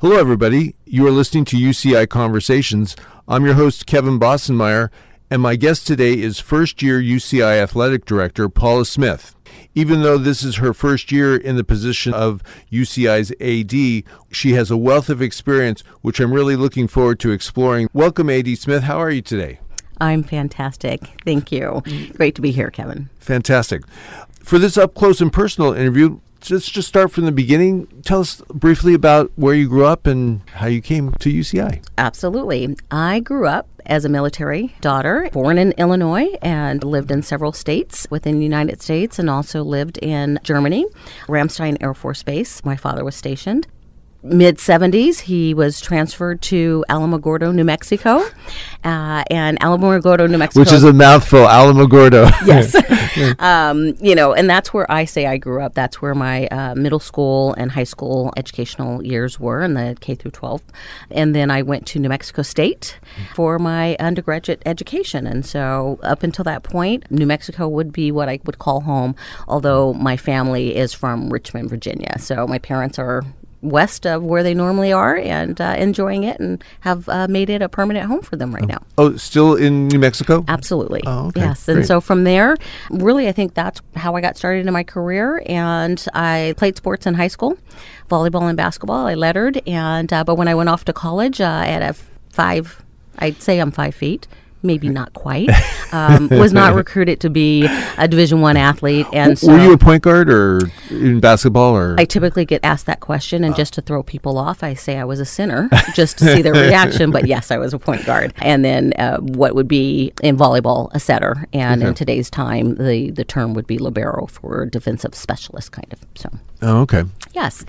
Hello, everybody. You are listening to UCI Conversations. I'm your host, Kevin Bossenmeyer, and my guest today is first year UCI Athletic Director Paula Smith. Even though this is her first year in the position of UCI's AD, she has a wealth of experience, which I'm really looking forward to exploring. Welcome, AD Smith. How are you today? I'm fantastic. Thank you. Great to be here, Kevin. Fantastic. For this up close and personal interview, let's just start from the beginning. Tell us briefly about where you grew up and how you came to UCI. Absolutely. I grew up as a military daughter, born in Illinois and lived in several states within the United States and also lived in Germany, Ramstein Air Force Base. My father was stationed mid 70s, he was transferred to Alamogordo, New Mexico. Uh, and Alamogordo, New Mexico. Which is a mouthful, Alamogordo. yes. um, you know, and that's where I say I grew up. That's where my uh, middle school and high school educational years were in the K through 12. And then I went to New Mexico State for my undergraduate education. And so up until that point, New Mexico would be what I would call home, although my family is from Richmond, Virginia. So my parents are west of where they normally are and uh, enjoying it and have uh, made it a permanent home for them right now. Oh, still in New Mexico? Absolutely. Oh, okay. Yes. And so from there, really, I think that's how I got started in my career. And I played sports in high school, volleyball and basketball. I lettered. And, uh, but when I went off to college, uh, at a five, I'd say I'm five feet maybe not quite. Um, was not recruited to be a Division One athlete, and so were you a point guard or in basketball or? I typically get asked that question, and just to throw people off, I say I was a center, just to see their reaction. But yes, I was a point guard, and then uh, what would be in volleyball a setter, and in today's time, the the term would be libero for defensive specialist, kind of. So. Oh, okay. Yes.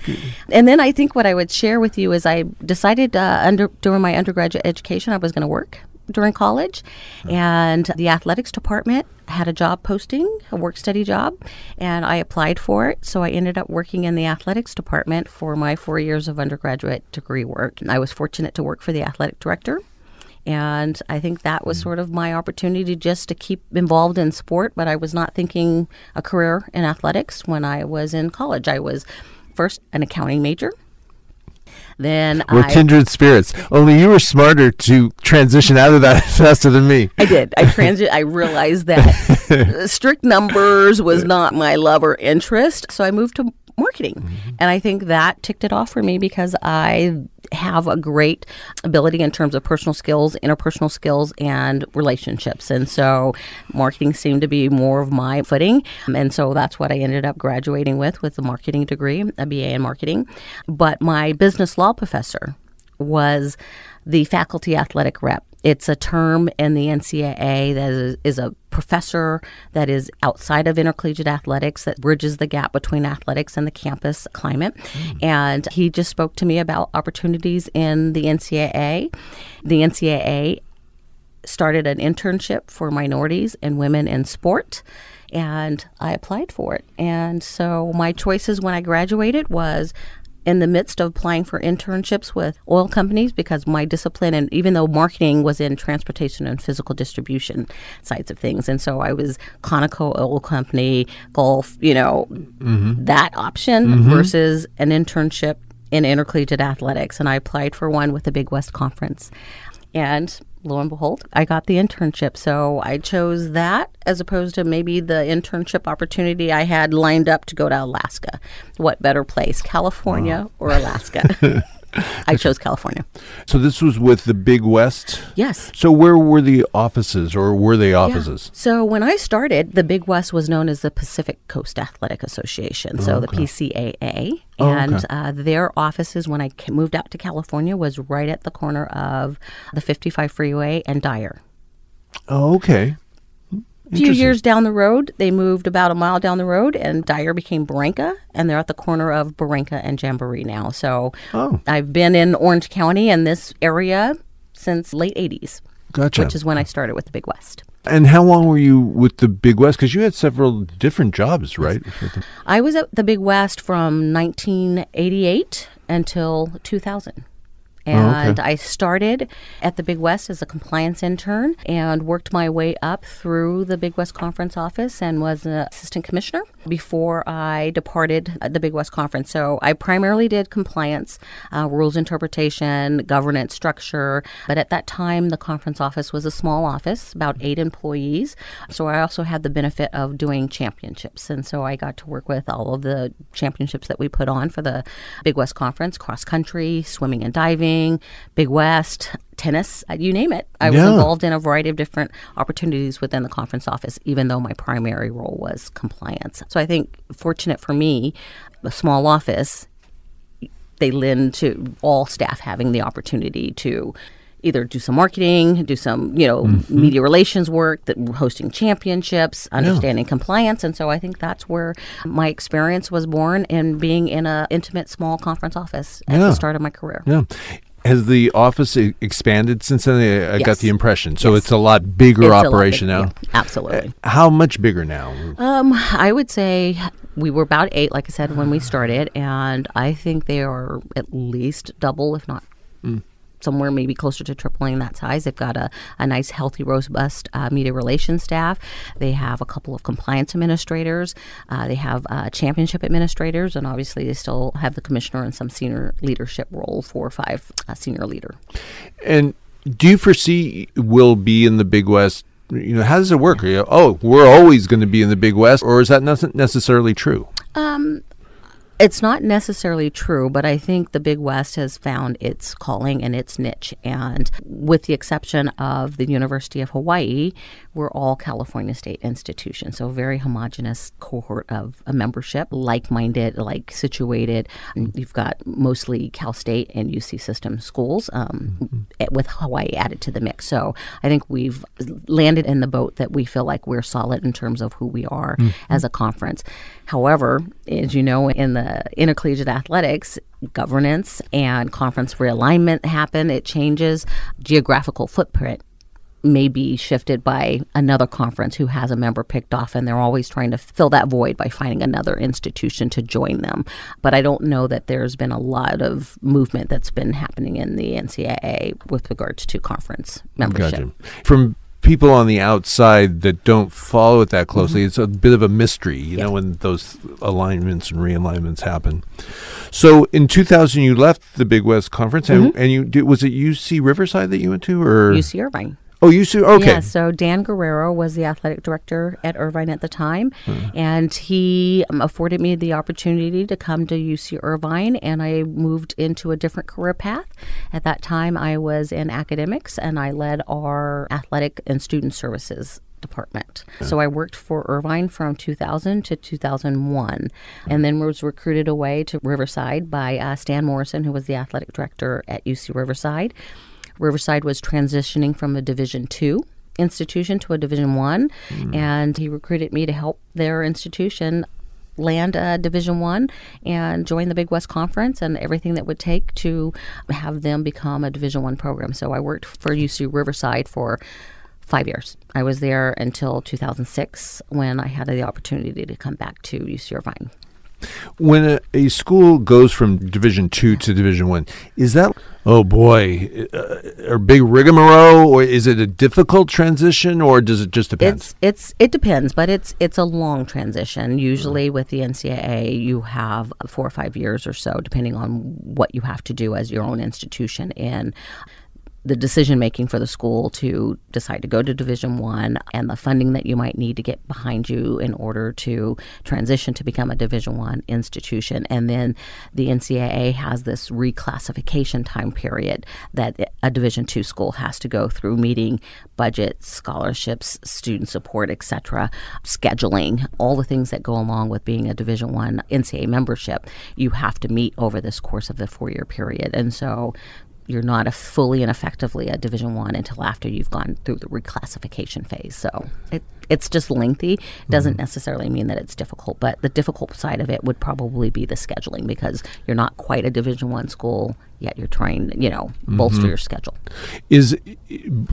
And then I think what I would share with you is I decided uh, under during my undergraduate education I was going to work during college, and the athletics department had a job posting, a work study job, and I applied for it. So I ended up working in the athletics department for my four years of undergraduate degree work. I was fortunate to work for the athletic director. And I think that was mm. sort of my opportunity just to keep involved in sport, but I was not thinking a career in athletics when I was in college. I was first an accounting major then We're I, kindred spirits. Only you were smarter to transition out of that faster than me. I did. I transit. I realized that strict numbers was not my love or interest, so I moved to marketing, Mm-hmm. and I think that ticked it off for me because I have a great ability in terms of personal skills, interpersonal skills, and relationships. And so marketing seemed to be more of my footing. And so that's what I ended up graduating with, with a marketing degree, a BA in marketing. But my business law professor was the faculty athletic rep. It's a term in the NCAA that is, is, a professor that is outside of intercollegiate athletics that bridges the gap between athletics and the campus climate. Mm. And he just spoke to me about opportunities in the NCAA. The NCAA started an internship for minorities and women in sport and I applied for it. And so my choices when I graduated was in the midst of applying for internships with oil companies because my discipline and even though marketing was in transportation and physical distribution sides of things and so i was conoco oil company gulf you know mm-hmm. that option mm-hmm. versus an internship in intercollegiate athletics and i applied for one with the big west conference and lo and behold, I got the internship. So I chose that as opposed to maybe the internship opportunity I had lined up to go to Alaska. What better place, California or Alaska? I chose California. So this was with the Big West? Yes. So where were the offices or were they offices? Yeah. So when I started, the Big West was known as the Pacific Coast Athletic Association, so okay. the PCAA. Oh, and okay. uh, their offices, when I moved out to California, was right at the corner of the 55 freeway and Dyer. Oh, okay. A few years down the road, they moved about a mile down the road, and Dyer became Barranca, and they're at the corner of Barranca and Jamboree now. So oh. I've been in Orange County and this area since late 80s. Gotcha. Which is when I started with the Big West. And how long were you with the Big West? Because you had several different jobs, right? I was at the Big West from 1988 until 2000. And okay. I started at the Big West as a compliance intern and worked my way up through the Big West Conference office and was an assistant commissioner before I departed the Big West Conference. So I primarily did compliance, uh, rules interpretation, governance structure. But at that time, the conference office was a small office, about eight employees. So I also had the benefit of doing championships. And so I got to work with all of the championships that we put on for the Big West Conference cross country, swimming and diving, Big West, tennis, uh, you name it. I was involved in a variety of different opportunities within the conference office, even though my primary role was compliance. So I think, fortunate for me, a small office, they lend to all staff having the opportunity to either do some marketing, do some, you know, mm-hmm. media relations work, that hosting championships, understanding compliance, and so I think that's where my experience was born in being in a intimate small conference office at Yeah. the start of my career. Yeah. Has the office expanded since then? I I got the impression. So Yes. it's a lot bigger It's a lot operation now. yeah, absolutely. Uh, how much bigger now? Um, I would say we were about eight, like I said, when we started, and I think they are at least double, if not mm. Somewhere maybe closer to tripling that size. They've got a, a nice, healthy, robust uh, media relations staff. They have a couple of compliance administrators. Uh, they have uh, championship administrators, and obviously they still have the commissioner and some senior leadership role, four or five uh, senior leader. And do you foresee will be in the Big West? You know, how does it work? Are you, oh, we're always going to be in the Big West, or is that not necessarily true? Um, it's not necessarily true, but I think the Big West has found its calling and its niche. And with the exception of the University of Hawaii, we're all California state institutions. So, very homogenous cohort of a membership, like minded, like situated. You've got mostly Cal State and UC system schools um, eh, with Hawaii added to the mix. So, I think we've landed in the boat that we feel like we're solid in terms of who we are as a conference. However, as you know, in the intercollegiate athletics, governance and conference realignment happen. It changes geographical footprint may be shifted by another conference who has a member picked off and they're always trying to fill that void by finding another institution to join them but i don't know that there's been a lot of movement that's been happening in the ncaa with regards to conference membership Gotcha. From people on the outside that don't follow it that closely, mm-hmm. it's a bit of a mystery, you know, when those alignments and realignments happen. So in 2000, you left the Big West Conference, and, mm-hmm. and you did, was it UC Riverside that you went to, or? Uc irvine oh UC? Okay, Yeah, so Dan Guerrero was the athletic director at Irvine at the time, and he um, afforded me the opportunity to come to UC Irvine, and I moved into a different career path. At that time, I was in academics, and I led our athletic and student services department. So I worked for Irvine from 2000 to 2001, and then was recruited away to Riverside by uh, Stan Morrison, who was the athletic director at UC Riverside. Riverside was transitioning from a Division two institution to a Division one, hmm. and he recruited me to help their institution land a Division One and join the Big West Conference and everything that would take to have them become a Division One program. So I worked for UC Riverside for five years. I was there until 2006 when I had the opportunity to come back to UC Irvine. When a, a school goes from Division two to Division one, is that oh boy, uh, a big rigmarole, or is it a difficult transition, or does it just depend? It's it's it depends, but it's it's a long transition. Usually with the NCAA, you have four or five years or so, depending on what you have to do as your own institution in the decision making for the school to decide to go to division one and the funding that you might need to get behind you in order to transition to become a division one institution. And then the ncaa has this reclassification time period that a division two school has to go through meeting budgets scholarships student support etc scheduling all the things that go along with being a division one ncaa membership. You have to meet over this course of the four year period. And so you're not a fully and effectively a division one until after you've gone through the reclassification phase. So it, it's just lengthy. Doesn't mm-hmm. necessarily mean that it's difficult but the difficult side of it would probably be the scheduling because you're not quite a division one school yet you're trying you know mm-hmm. bolster your schedule. Is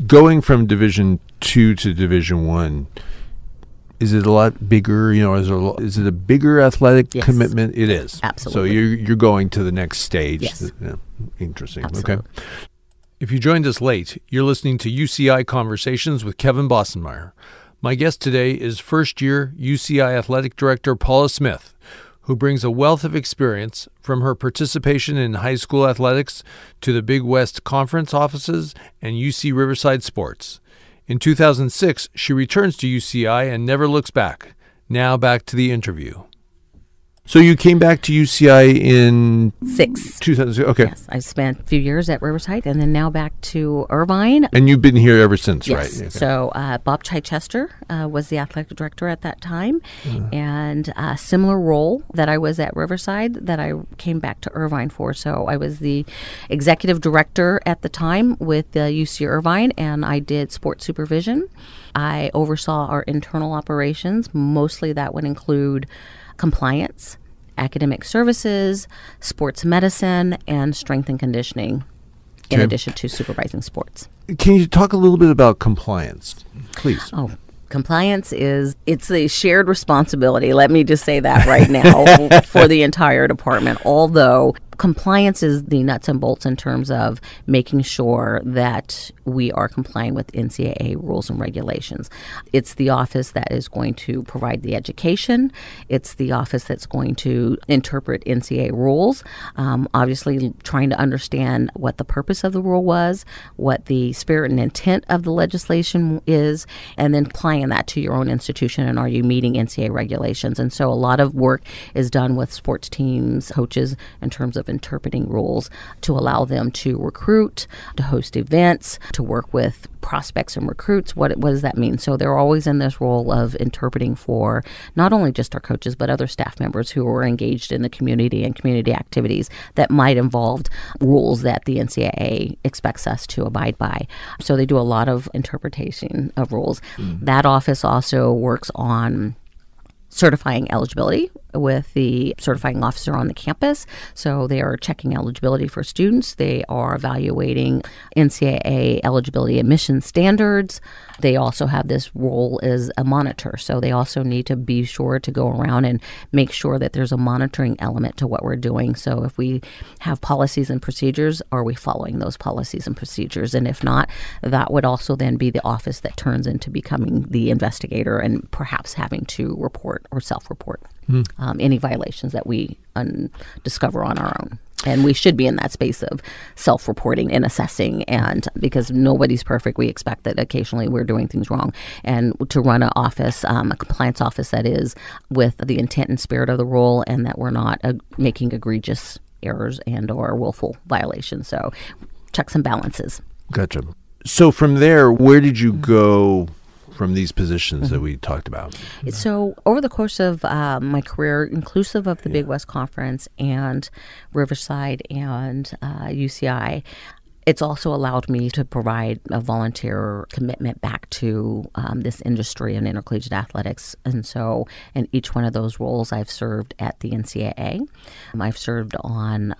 going from Division two to Division one. Is it a lot bigger? You know, is it a, is it a bigger athletic Yes. commitment? It is. Absolutely. So you're you're going to the next stage. Yes. Yeah, interesting. Absolutely. Okay. If you joined us late, you're listening to UCI Conversations with Kevin Bossenmeyer. My guest today is first year UCI Athletic Director Paula Smith, who brings a wealth of experience from her participation in high school athletics to the Big West Conference offices and UC Riverside Sports. In 2006, she returns to UCI and never looks back. Now back to the interview. So you came back to UCI in Six. 2000. Okay. Yes, I spent a few years at Riverside and then now back to Irvine. And you've been here ever since, Yes. right? Okay. So uh, Bob Chichester uh, was the athletic director at that time, Mm-hmm. and a similar role that I was at Riverside that I came back to Irvine for. So I was the executive director at the time with uh, UC Irvine, and I did sports supervision. I oversaw our internal operations. Mostly that would include compliance, academic services, sports medicine, and strength and conditioning. In addition to supervising sports. Can you talk a little bit about compliance, please? Oh, compliance is it's a shared responsibility. Let me just say that right now for the entire department. Although compliance is the nuts and bolts in terms of making sure that we are complying with NCAA rules and regulations. It's the office that is going to provide the education. It's the office that's going to interpret NCAA rules. Um, obviously, trying to understand what the purpose of the rule was, what the spirit and intent of the legislation is, and then applying that to your own institution. And are you meeting NCAA regulations? And so, a lot of work is done with sports teams, coaches, in terms of interpreting rules to allow them to recruit, to host events, to work with prospects and recruits. What, what does that mean? So they're always in this role of interpreting for not only just our coaches, but other staff members who are engaged in the community and community activities that might involve rules that the NCAA expects us to abide by. So they do a lot of interpretation of rules. Mm-hmm. That office also works on certifying eligibility with the certifying officer on the campus. So they are checking eligibility for students. They are evaluating NCAA eligibility admission standards. They also have this role as a monitor. So they also need to be sure to go around and make sure that there's a monitoring element to what we're doing. So if we have policies and procedures, are we following those policies and procedures? And if not, that would also then be the office that turns into becoming the investigator and perhaps having to report or self-report hmm. Um, any violations that we un- discover on our own. And we should be in that space of self reporting and assessing. And because nobody's perfect, we expect that occasionally we're doing things wrong. And to run an office, um, a compliance office that is with the intent and spirit of the role, and that we're not uh, making egregious errors and or willful violations. So checks and balances. Gotcha. So from there, where did you go from these positions that we talked about? So, over the course of uh, my career, inclusive of the Big West Conference and Riverside and uh, UCI, it's also allowed me to provide a volunteer commitment back to um, this industry and intercollegiate athletics. And so, in each one of those roles, I've served at the NCAA. Um, I've served on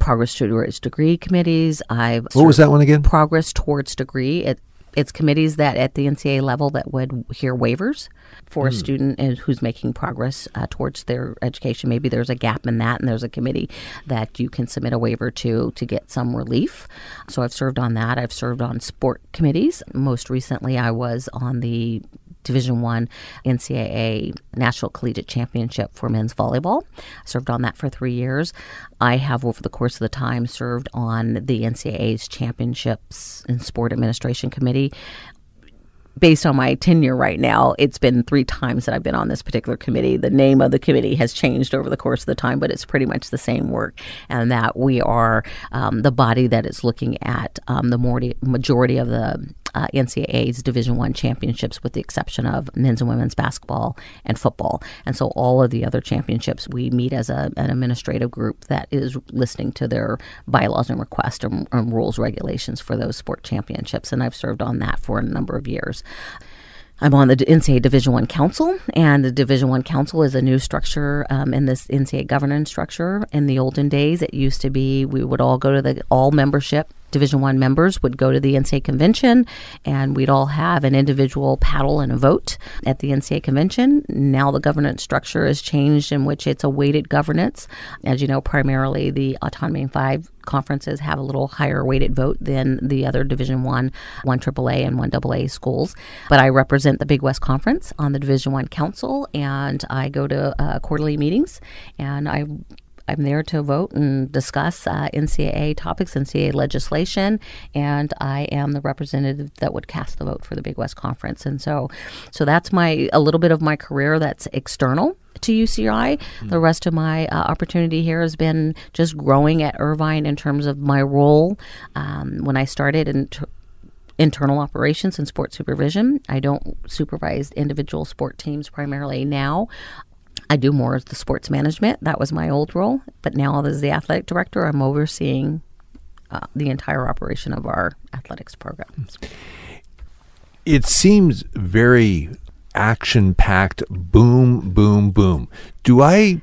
progress towards degree committees. I've What was that one again? progress towards degree. It, it's committees that at the NCAA level that would hear waivers for a student who's making progress uh, towards their education. Maybe there's a gap in that, and there's a committee that you can submit a waiver to to get some relief. So I've served on that. I've served on sport committees. Most recently, I was on the Division One NCAA National Collegiate Championship for men's volleyball. I served on that for three years. I have, over the course of the time, served on the NCAA's Championships and Sport Administration Committee. Based on my tenure right now, it's been three times that I've been on this particular committee. The name of the committee has changed over the course of the time, but it's pretty much the same work. And that we are um, the body that is looking at um, the majority of the uh, NCAA's Division One championships, with the exception of men's and women's basketball and football. And so, all of the other championships, we meet as a, an administrative group that is listening to their bylaws and requests and, and rules, regulations for those sport championships. And I've served on that for a number of years. I'm on the NCAA Division One Council, and the Division One Council is a new structure um, in this NCAA governance structure. In the olden days, it used to be we would all go to the all membership Division One members would go to the NCAA convention, and we'd all have an individual paddle and a vote at the NCAA convention. Now the governance structure has changed, in which it's a weighted governance. As you know, primarily the Autonomy Five conferences have a little higher weighted vote than the other Division One, one AAA and one AA schools. But I represent the Big West Conference on the Division One Council, and I go to uh, quarterly meetings, and I I'm there to vote and discuss uh, NCAA topics, NCAA legislation, and I am the representative that would cast the vote for the Big West Conference. And so, so that's my a little bit of my career that's external to UCI. Mm-hmm. The rest of my uh, opportunity here has been just growing at Irvine in terms of my role. Um, when I started in t- internal operations and sports supervision, I don't supervise individual sport teams primarily now. I do more of the sports management. That was my old role. But now, as the athletic director, I'm overseeing uh, the entire operation of our athletics programs. It seems very action packed boom, boom, boom. Do I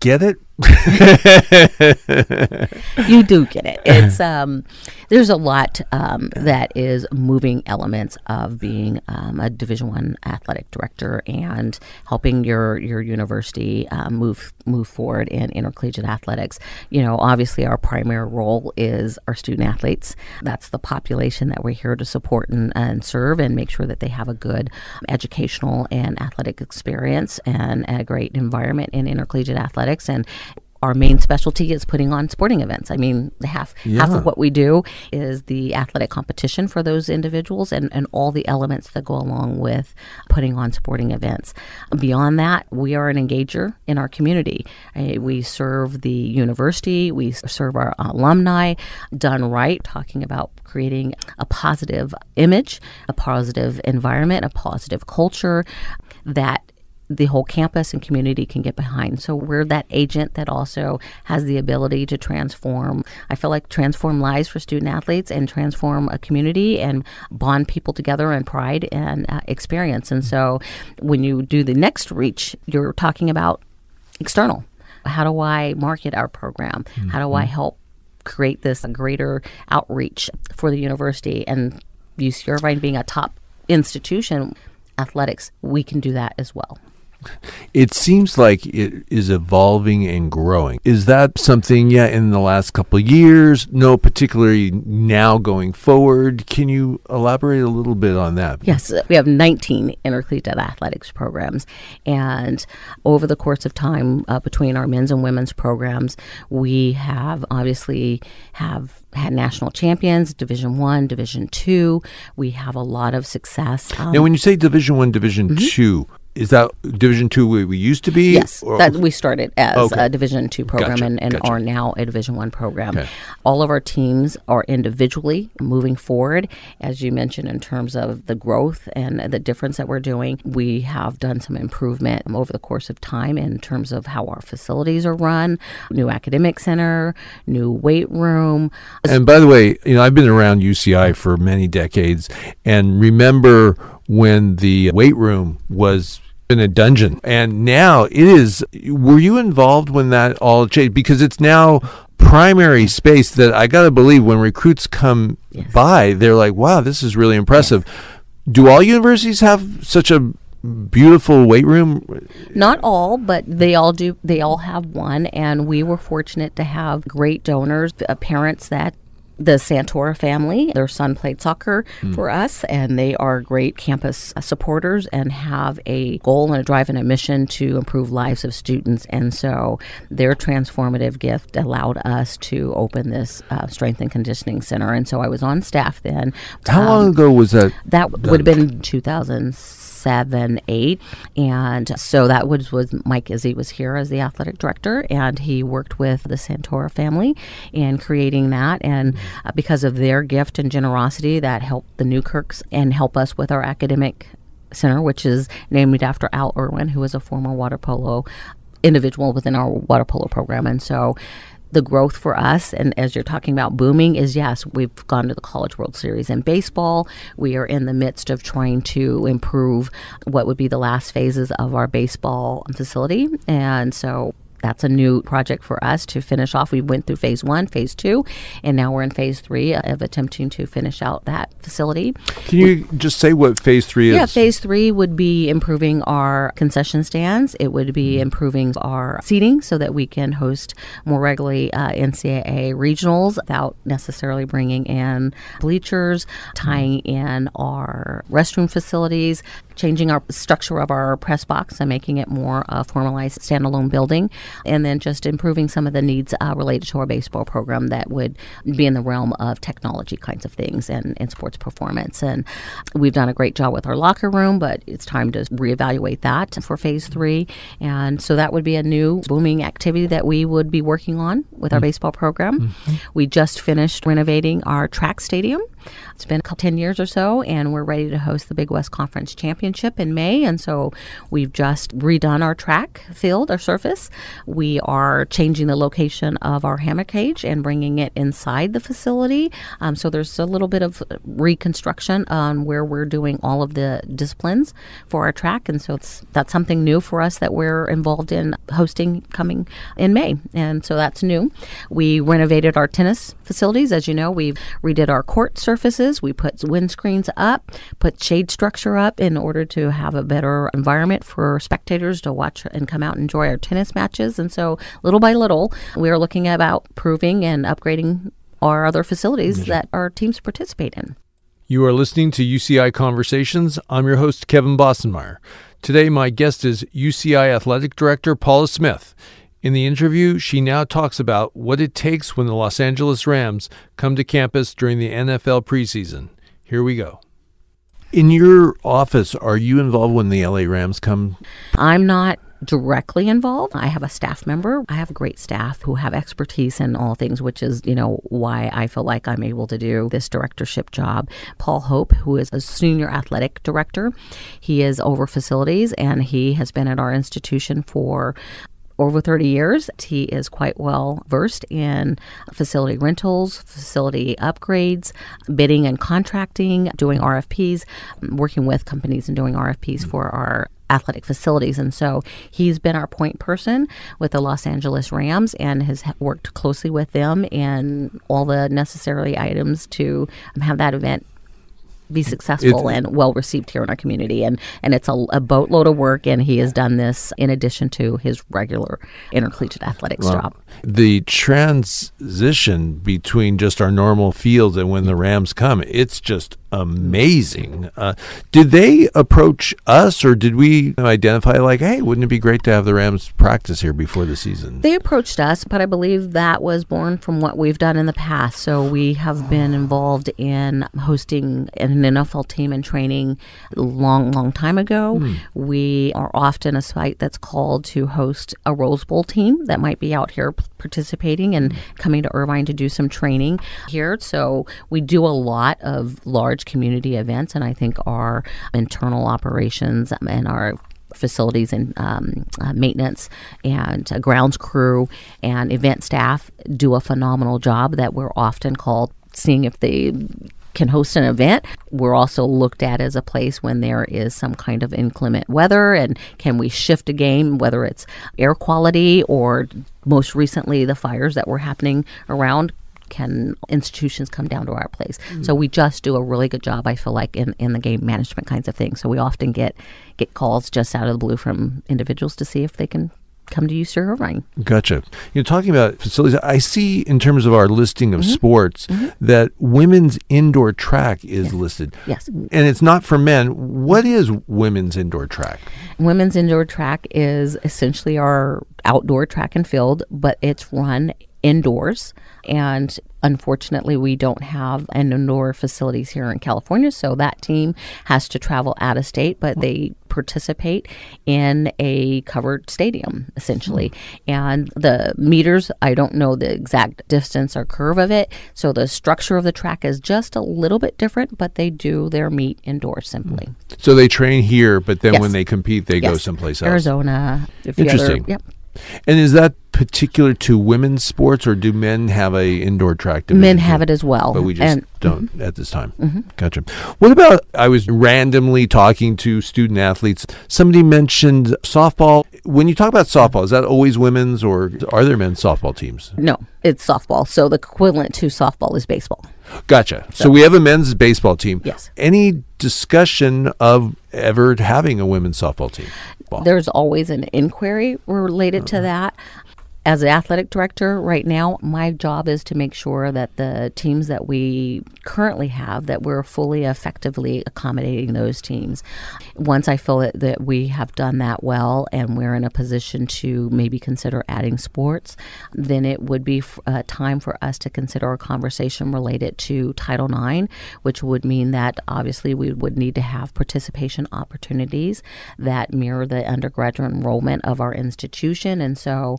get it? you do get it. It's um, there's a lot um, that is moving elements of being um, a Division One athletic director and helping your your university uh, move move forward in intercollegiate athletics. You know, obviously our primary role is our student athletes. That's the population that we're here to support and, and serve and make sure that they have a good educational and athletic experience and, and a great environment in intercollegiate athletics and our main specialty is putting on sporting events. I mean, half yeah. half of what we do is the athletic competition for those individuals and, and all the elements that go along with putting on sporting events. Beyond that, we are an engager in our community. We serve the university, we serve our alumni, done right, talking about creating a positive image, a positive environment, a positive culture that the whole campus and community can get behind. So we're that agent that also has the ability to transform. I feel like transform lives for student athletes and transform a community and bond people together in pride and uh, experience. And so when you do the next reach, you're talking about external. How do I market our program? Mm-hmm. How do I help create this greater outreach for the university and UC Irvine being a top institution? Athletics, we can do that as well. It seems like it is evolving and growing. Is that something, yeah, in the last couple of years? No, particularly now going forward. Can you elaborate a little bit on that? Yes, we have 19 intercollegiate athletics programs. And over the course of time, uh, between our men's and women's programs, we have obviously have had national champions, Division One, Division Two. We have a lot of success. Um, now, when you say Division One, Division mm-hmm. Two, is that Division two where we used to be? Yes, or? that we started as okay. a Division two program gotcha. and, and gotcha. are now a Division one program. Okay. All of our teams are individually moving forward, as you mentioned, in terms of the growth and the difference that we're doing. We have done some improvement over the course of time in terms of how our facilities are run, new academic center, new weight room. And by the way, you know I've been around UCI for many decades, and remember when the weight room was in a dungeon. And now it is. Were you involved when that all changed? Because it's now primary space that I got to believe when recruits come yes. by, they're like, wow, this is really impressive. Yes. Do all universities have such a beautiful weight room? Not all, but they all do. They all have one, and we were fortunate to have great donors, uh, parents that the Santora family. Their son played soccer mm. for us, and they are great campus supporters and have a goal and a drive and a mission to improve lives of students. And so their transformative gift allowed us to open this uh, strength and conditioning center. And so I was on staff then. How um, long ago was that? That would have been 2006 seven, eight. And so that was, was Mike Izzi was here as the athletic director, and he worked with the Santora family in creating that. And uh, because of their gift and generosity, that helped the Newkirks and help us with our academic center, which is named after Al Irwin, who was a former water polo individual within our water polo program. And so the growth for us, and as you're talking about booming, is yes, we've gone to the College World Series in baseball. We are in the midst of trying to improve what would be the last phases of our baseball facility. And so that's a new project for us to finish off. We went through phase one, phase two, and now we're in phase three of attempting to finish out that facility. Can you just say what phase three is? Yeah, phase three would be improving our concession stands. It would be improving our seating so that we can host more regularly uh, NCAA regionals without necessarily bringing in bleachers, tying in our restroom facilities, changing our structure of our press box and making it more uh, formalized standalone building, and then just improving some of the needs uh, related to our baseball program that would be in the realm of technology kinds of things and, and sports performance. And we've done a great job with our locker room, but it's time to reevaluate that for phase three. And so that would be a new booming activity that we would be working on with our mm-hmm. baseball program. Mm-hmm. We just finished renovating our track stadium. It's been 10 years or so, and we're ready to host the Big West Conference Championship in May. And so we've just redone our track field, our surface. We are changing the location of our hammer cage and bringing it inside the facility. Um, so there's a little bit of reconstruction on where we're doing all of the disciplines for our track. And so that's something new for us that we're involved in hosting coming in May. And so that's new. We renovated our tennis facilities. As you know, we've redid our court surface surfaces. We put windscreens up, put shade structure up in order to have a better environment for spectators to watch and come out and enjoy our tennis matches. And so, little by little, we are looking about improving and upgrading our other facilities mm-hmm. that our teams participate in. You are listening to UCI Conversations. I'm your host, Kevin Bossenmeyer. Today, my guest is UCI Athletic Director Paula Smith. In the interview, she now talks about what it takes when the Los Angeles Rams come to campus during the NFL preseason. Here we go. In your office, are you involved when the LA Rams come? I'm not directly involved. I have a staff member. I have a great staff who have expertise in all things, which is, you know, why I feel like I'm able to do this directorship job. Paul Hope, who is a senior athletic director, he is over facilities and he has been at our institution for over 30 years. He is quite well versed in facility rentals, facility upgrades, bidding and contracting, doing RFPs, working with companies and doing RFPs hmm. for our athletic facilities. And so he's been our point person with the Los Angeles Rams and has worked closely with them in all the necessary items to have that event be successful it's, and well received here in our community. And and it's a, a, boatload of work, and he has done this in addition to his regular intercollegiate athletics well, job. The transition between just our normal fields and when the Rams come, it's just amazing. Uh, did they approach us, or did we identify like, hey, wouldn't it be great to have the Rams practice here before the season? They approached us, but I believe that was born from what we've done in the past. So we have been involved in hosting an NFL team and training a long, long time ago. Mm. We are often a site that's called to host a Rose Bowl team that might be out here participating and hmm. coming to Irvine to do some training here. So we do a lot of large community events, and I think our internal operations and our facilities and um, uh, maintenance and uh, grounds crew and event staff do a phenomenal job that we're often called seeing if they can host an event. We're also looked at as a place when there is some kind of inclement weather and can we shift a game, whether it's air quality or most recently the fires that were happening around can institutions come down to our place. Mm-hmm. So we just do a really good job, I feel like, in, in the game management kinds of things. So we often get get calls just out of the blue from individuals to see if they can come to UC Irvine. Gotcha. You know, talking about facilities, I see in terms of our listing of mm-hmm. sports mm-hmm. that women's indoor track is yes. listed. Yes. And it's not for men. What is women's indoor track? Women's indoor track is essentially our outdoor track and field, but it's run indoors. And unfortunately, we don't have an indoor facilities here in California, so that team has to travel out of state, but they participate in a covered stadium essentially. And the meters, I don't know the exact distance or curve of it, so the structure of the track is just a little bit different, but they do their meet indoors simply. So they train here, but then yes. when they compete, they yes. go someplace else. Arizona. Interesting. Other, yep And is that particular to women's sports, or do men have a indoor track? division Men have it as well. but we just and don't mm-hmm. at this time. Mm-hmm. Gotcha. What about? I was randomly talking to student athletes. Somebody mentioned softball. When you talk about softball, is that always women's, or are there men's softball teams? no, it's softball. So the equivalent to softball is baseball. Gotcha. So, we have a men's baseball team. Yes. Any discussion of ever having a women's softball team? Ball. There's always an inquiry related to mm-hmm. that. As the athletic director right now, my job is to make sure that the teams that we currently have that we're fully effectively accommodating those teams. Once I feel that, that we have done that well and we're in a position to maybe consider adding sports, then it would be f- uh, time for us to consider a conversation related to Title IX, which would mean that obviously we would need to have participation opportunities that mirror the undergraduate enrollment of our institution. And so,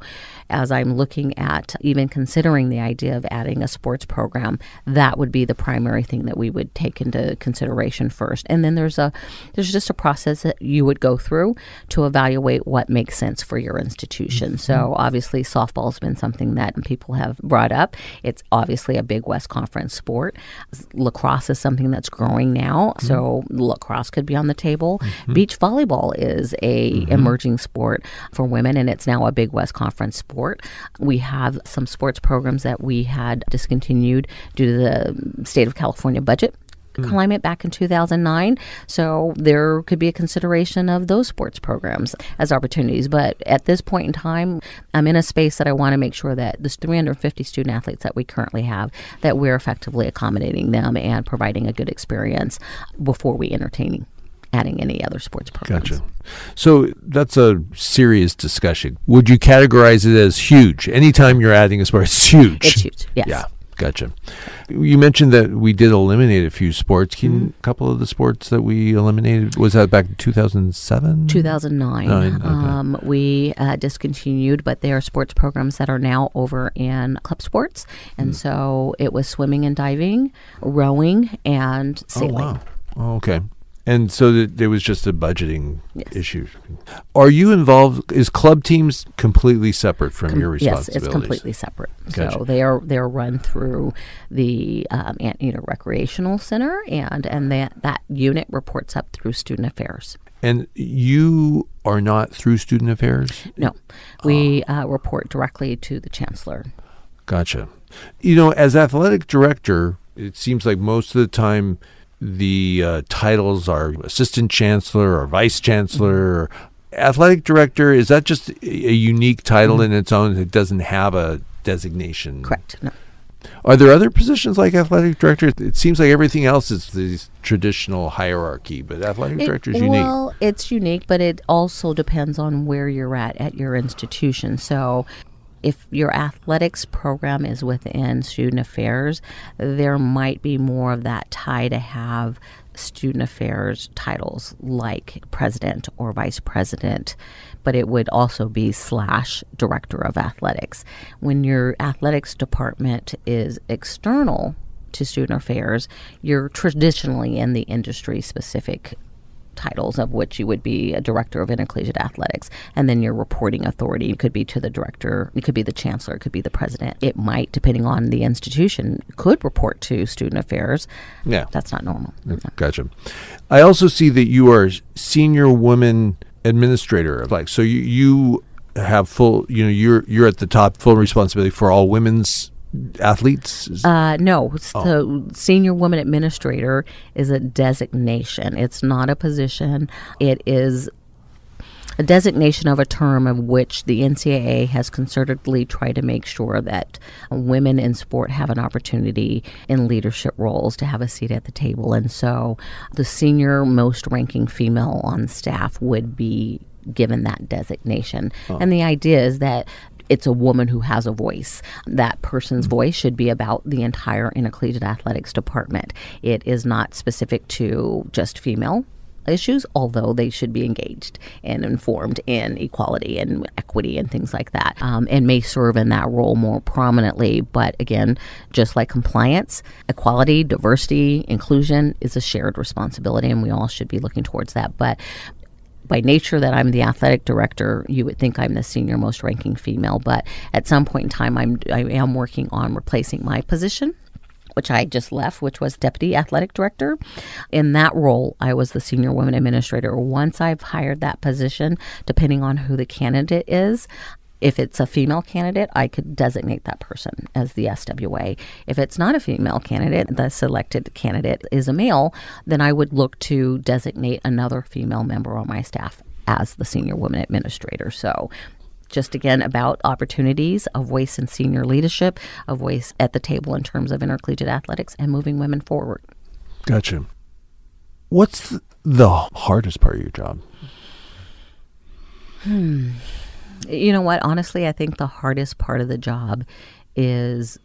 as I'm looking at even considering the idea of adding a sports program, that would be the primary thing that we would take into consideration first. And then there's a there's just a process that you would go through to evaluate what makes sense for your institution. So mm-hmm. obviously softball has been something that people have brought up. It's obviously a big West Conference sport. Lacrosse is something that's growing now, mm-hmm. so lacrosse could be on the table. Mm-hmm. Beach volleyball is a emerging sport for women, and it's now a big West Conference sport. We have some sports programs that we had discontinued due to the state of California budget hmm. climate back in 2009. So there could be a consideration of those sports programs as opportunities. But at this point in time, I'm in a space that I want to make sure that this 350 student athletes that we currently have, that we're effectively accommodating them and providing a good experience before we entertaining adding any other sports programs. Gotcha. So that's a serious discussion. Would you categorize it as huge? Anytime you're adding a sport, it's huge. It's huge. Yes. Yeah. Gotcha. You mentioned that we did eliminate a few sports. Can Mm-hmm. a couple of the sports that we eliminated was that back in 2007? 2009. Nine, okay. um, we uh, discontinued, but there are sports programs that are now over in club sports. And so it was swimming and diving, rowing, and Oh sailing. wow. Oh, okay. And so th- there was just a budgeting Yes. issue. Are you involved? Is club teams completely separate from Com- your responsibilities? yes, it's completely separate. Gotcha. So they are they are run through the um, know recreational center, and and that that unit reports up through student affairs. And you are not through student affairs. No, we uh, report directly to the chancellor. Gotcha. You know, as athletic director, it seems like most of the time the uh, titles are assistant chancellor or vice chancellor or athletic director. Is that just a unique title in its own? It doesn't have a designation. Correct. No. Are there other positions like athletic director? It seems like everything else is the traditional hierarchy, but athletic It- director is unique. Well, it's unique, but it also depends on where you're at at your institution. So, if your athletics program is within student affairs, there might be more of that tie to have student affairs titles like president or vice president, but it would also be slash director of athletics. When your athletics department is external to student affairs, you're traditionally in the industry specific titles of which you would be a director of intercollegiate athletics and then your reporting authority could be to the director it could be the chancellor it could be the president it might depending on the institution could report to student affairs Yeah. that's not normal Gotcha. I also see that you are senior woman administrator. Like, so you you have full. You know, you're you're at the top, full responsibility for all women's athletes. Uh, no, so senior woman administrator is a designation. It's not a position. It is a designation of a term of which the NCAA has concertedly tried to make sure that women in sport have an opportunity in leadership roles to have a seat at the table. And so the senior most ranking female on staff would be given that designation. And the idea is that it's a woman who has a voice. That person's voice should be about the entire intercollegiate athletics department. It is not specific to just female issues, although they should be engaged and informed in equality and equity and things like that, um, and may serve in that role more prominently. But again, just like compliance, equality, diversity, inclusion is a shared responsibility, and we all should be looking towards that. But by nature that I'm the athletic director, you would think I'm the senior most ranking female. But at some point in time, I'm I am working on replacing my position which I just left, which was deputy athletic director. In that role, I was the senior women administrator. Once I've hired that position, depending on who the candidate is, if it's a female candidate, I could designate that person as the SWA. If it's not a female candidate, the selected candidate is a male, then I would look to designate another female member on my staff as the senior woman administrator. So just again about opportunities, a voice in senior leadership, a voice at the table in terms of intercollegiate athletics, and moving women forward. Gotcha. What's the hardest part of your job? Hmm. You know what? Honestly, I think the hardest part of the job is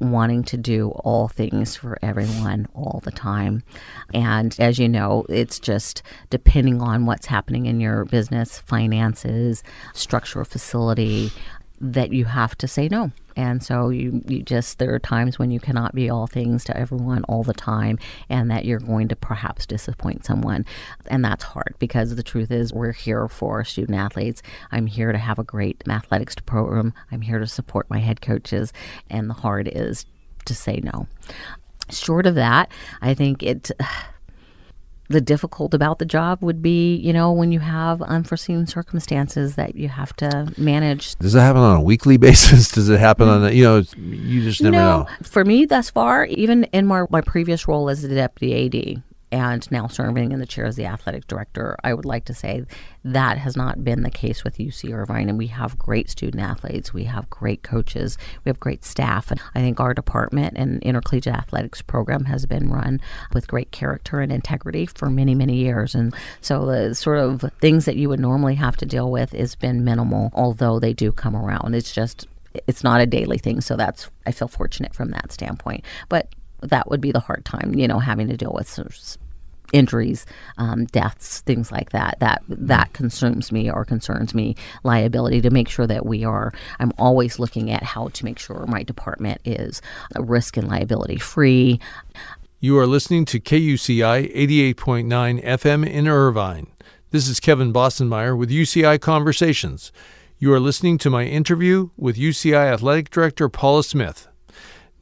wanting to do all things for everyone all the time. And as you know, it's just depending on what's happening in your business, finances, structure facility, that you have to say no. And so you, you just, there are times when you cannot be all things to everyone all the time, and that you're going to perhaps disappoint someone. And that's hard because the truth is, we're here for student athletes. I'm here to have a great athletics program, I'm here to support my head coaches, and the hard is to say no. Short of that, I think it the difficult about the job would be, you know, when you have unforeseen circumstances that you have to manage. Does it happen on a weekly basis? Does it happen on a, you know, you just never know, know. For me, thus far, even in my, my previous role as the deputy AD, and now serving in the chair as the athletic director, I would like to say that has not been the case with UC Irvine. And we have great student athletes, we have great coaches, we have great staff. And I think our department and intercollegiate athletics program has been run with great character and integrity for many, many years. And so the sort of things that you would normally have to deal with has been minimal, although they do come around. It's just it's not a daily thing so that's i feel fortunate from that standpoint but that would be the hard time, you know, having to deal with injuries, um, deaths, things like that. That that consumes me or concerns me. Liability to make sure that we are. I'm always looking at how to make sure my department is risk and liability free. You are listening to KUCI 88.9 FM in Irvine. This is Kevin Bossenmeyer with UCI Conversations. You are listening to my interview with UCI Athletic Director Paula Smith.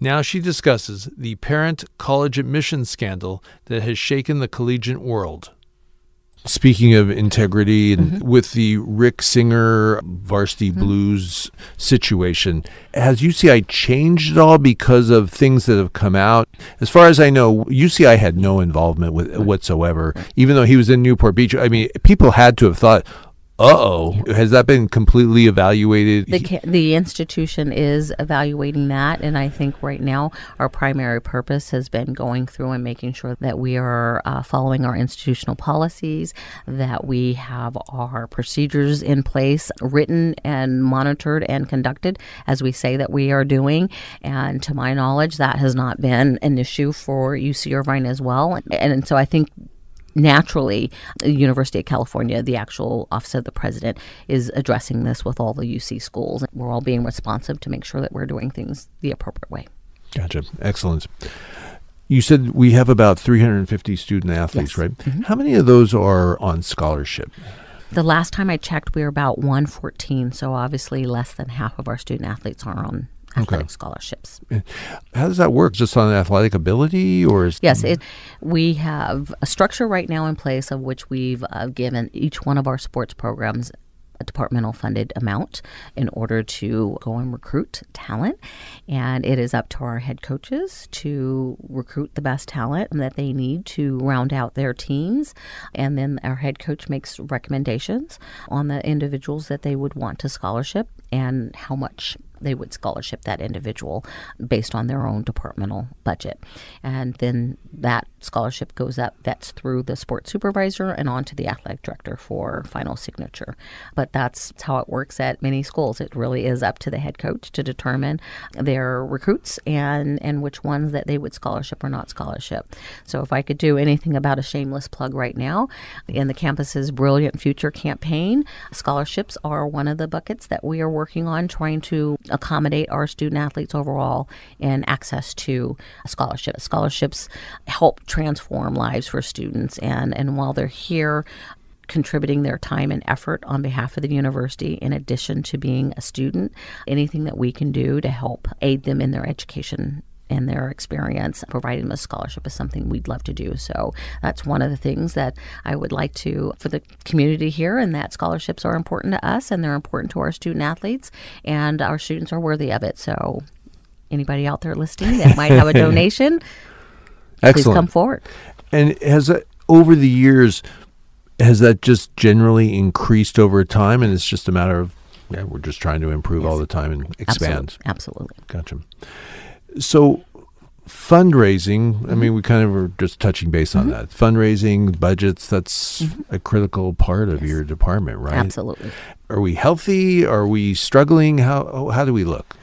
Now she discusses the parent college admission scandal that has shaken the collegiate world. Speaking of integrity and mm-hmm. with the Rick Singer varsity mm-hmm. blues situation, has UCI changed at all because of things that have come out? As far as I know, UCI had no involvement with whatsoever, even though he was in Newport Beach. I mean, people had to have thought, oh. Has that been completely evaluated? The, the institution is evaluating that. And I think right now our primary purpose has been going through and making sure that we are uh, following our institutional policies, that we have our procedures in place, written and monitored and conducted as we say that we are doing. And to my knowledge, that has not been an issue for UC Irvine as well. And, and so I think naturally, the University of California, the actual Office of the President, is addressing this with all the UC schools. We're all being responsive to make sure that we're doing things the appropriate way. Gotcha. Excellent. You said we have about 350 student athletes, yes. right? Mm-hmm. How many of those are on scholarship? The last time I checked, we were about 114. So obviously, less than half of our student athletes are on athletic okay. scholarships. How does that work? Just on athletic ability, or is yes, it, we have a structure right now in place of which we've uh, given each one of our sports programs a departmental funded amount in order to go and recruit talent. And it is up to our head coaches to recruit the best talent that they need to round out their teams. And then our head coach makes recommendations on the individuals that they would want to scholarship and how much they would scholarship that individual based on their own departmental budget. And then that scholarship goes up, that's through the sports supervisor and on to the athletic director for final signature. But that's how it works at many schools. It really is up to the head coach to determine their recruits and, and which ones that they would scholarship or not scholarship. So if I could do anything about a shameless plug right now, in the campus's Brilliant Future campaign, scholarships are one of the buckets that we are working on trying to accommodate our student athletes overall in access to scholarships. Scholarships help transform lives for students, and, and while they're here, contributing their time and effort on behalf of the university in addition to being a student. Anything that we can do to help aid them in their education and their experience, providing them a scholarship is something we'd love to do. So that's one of the things that I would like to for the community here, and that scholarships are important to us and they're important to our student athletes, and our students are worthy of it. So anybody out there listening that might have a donation, Excellent. please come forward. And has that, over the years, has that just generally increased over time, and it's just a matter of yeah, we're just trying to improve all the time and expand. Absolutely. Absolutely. Gotcha. So fundraising, I mean, mm-hmm. we kind of were just touching base on mm-hmm. that. Fundraising, budgets, that's mm-hmm. a critical part of your department, right? Absolutely. Are we healthy? Are we struggling? How how do we look?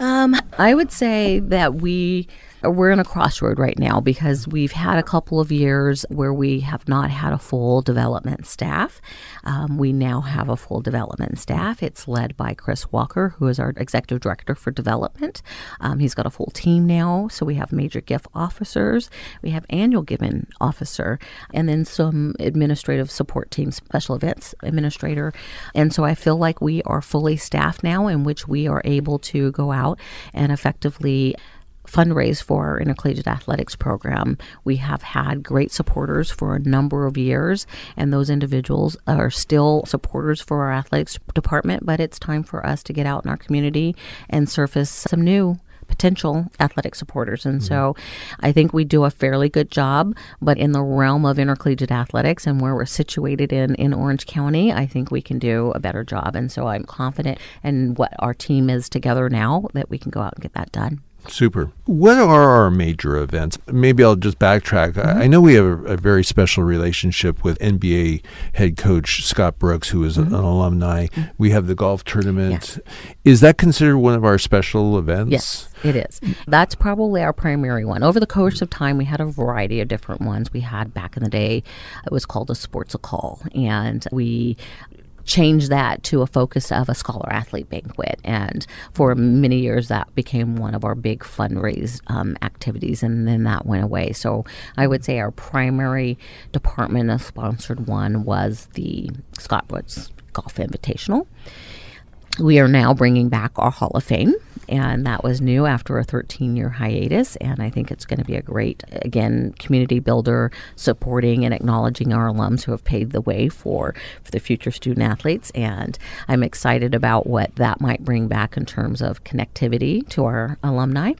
Um, I would say that we we're in a crossroad right now because we've had a couple of years where we have not had a full development staff. Um, we now have a full development staff. It's led by Chris Walker, who is our executive director for development. Um, he's got a full team now, so we have major gift officers, we have annual giving officer, and then some administrative support team, special events administrator. And so I feel like we are fully staffed now, in which we are able to go out and effectively fundraise for our intercollegiate athletics program. We have had great supporters for a number of years, and those individuals are still supporters for our athletics department. But it's time for us to get out in our community and surface some new potential athletic supporters. And mm-hmm. so I think we do a fairly good job, but in the realm of intercollegiate athletics and where we're situated in, in Orange County, I think we can do a better job. And so I'm confident in what our team is together now that we can go out and get that done. Super. What are our major events? Maybe I'll just backtrack. I- mm-hmm. I know we have a, a very special relationship with NBA head coach Scott Brooks, who is an mm-hmm. alumni. Mm-hmm. We have the golf tournament. Is that considered one of our special events? Yes, it is. That's probably our primary one. Over the course of time, we had a variety of different ones. We had back in the day, it was called a sports call, and we changed that to a focus of a scholar athlete banquet. And for many years, that became one of our big fundraise um, activities, and then that went away. So I would say our primary department of sponsored one was the Scott Brooks Golf Invitational we are now bringing back our Hall of Fame, and that was new after a 13 year hiatus. And I think it's going to be a great, again, community builder supporting and acknowledging our alums who have paved the way for, for the future student athletes. And I'm excited about what that might bring back in terms of connectivity to our alumni.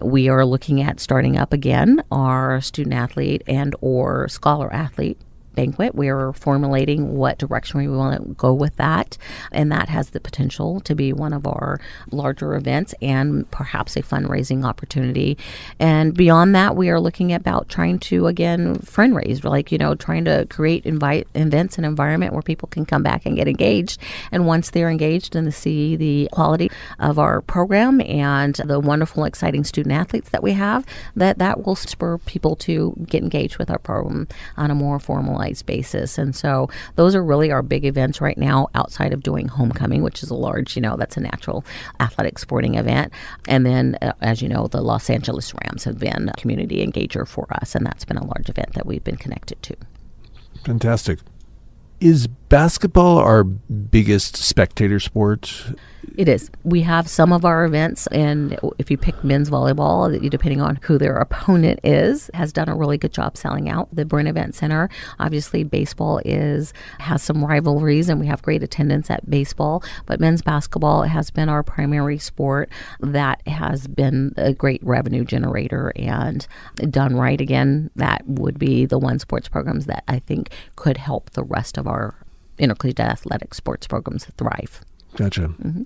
We are looking at starting up again our student athlete and or scholar athlete banquet. We're formulating what direction we want to go with that, and that has the potential to be one of our larger events and perhaps a fundraising opportunity. And beyond that, we are looking about trying to again fundraise, like you know, trying to create invite events and environment where people can come back and get engaged. And once they're engaged and they see the quality of our program and the wonderful, exciting student athletes that we have, that that will spur people to get engaged with our program on a more formalized basis. And so those are really our big events right now outside of doing homecoming, which is a large, you know, that's a natural athletic sporting event. And then, uh, as you know, the Los Angeles Rams have been a community engager for us, and that's been a large event that we've been connected to. Fantastic. Is basketball our biggest spectator sport? It is. We have some of our events, and if you pick men's volleyball, depending on who their opponent is, has done a really good job selling out the Bren Event Center. Obviously, baseball is has some rivalries, and we have great attendance at baseball. But men's basketball has been our primary sport that has been a great revenue generator, and done right again, that would be the one sports programs that I think could help the rest of our intercollegiate athletic sports programs thrive. Gotcha. Mm-hmm.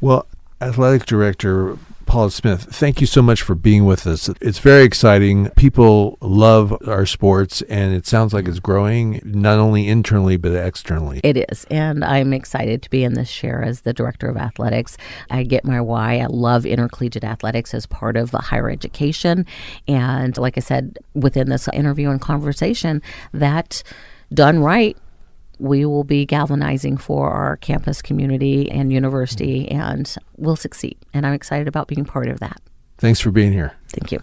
Well, athletic director Paula Smith, thank you so much for being with us. It's very exciting. People love our sports, and it sounds like it's growing not only internally but externally. It is, and I'm excited to be in this chair as the director of athletics. I get my why. I love intercollegiate athletics as part of higher education, and like I said within this interview and conversation, that done right we will be galvanizing for our campus community and university, and we'll succeed. And I'm excited about being part of that. Thanks for being here. Thank you.